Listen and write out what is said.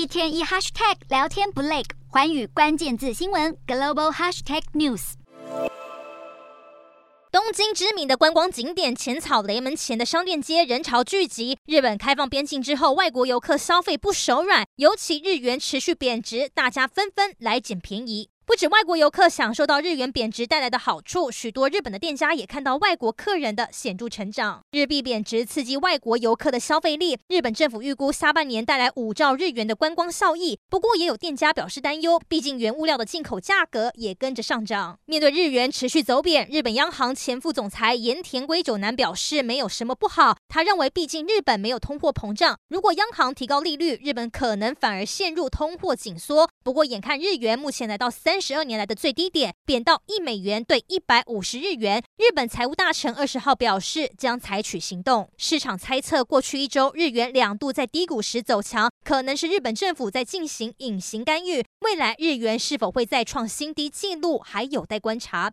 一天一 hashtag 聊天不累，环宇关键字新闻 global hashtag news。东京知名的观光景点浅草雷门前的商店街人潮聚集。日本开放边境之后，外国游客消费不手软，尤其日元持续贬值，大家纷纷来捡便宜。不止外国游客享受到日元贬值带来的好处，许多日本的店家也看到外国客人的显著成长。日币贬值刺激外国游客的消费力，日本政府预估下半年带来五兆日元的观光效益。不过，也有店家表示担忧，毕竟原物料的进口价格也跟着上涨。面对日元持续走贬，日本央行前副总裁盐田圭久男表示，没有什么不好。他认为，毕竟日本没有通货膨胀，如果央行提高利率，日本可能反而陷入通货紧缩。不过，眼看日元目前来到三十二年来的最低点，贬到一美元兑一百五十日元。日本财务大臣二十号表示，将采取行动。市场猜测，过去一周日元两度在低谷时走强，可能是日本政府在进行隐形干预。未来日元是否会再创新低纪录，还有待观察。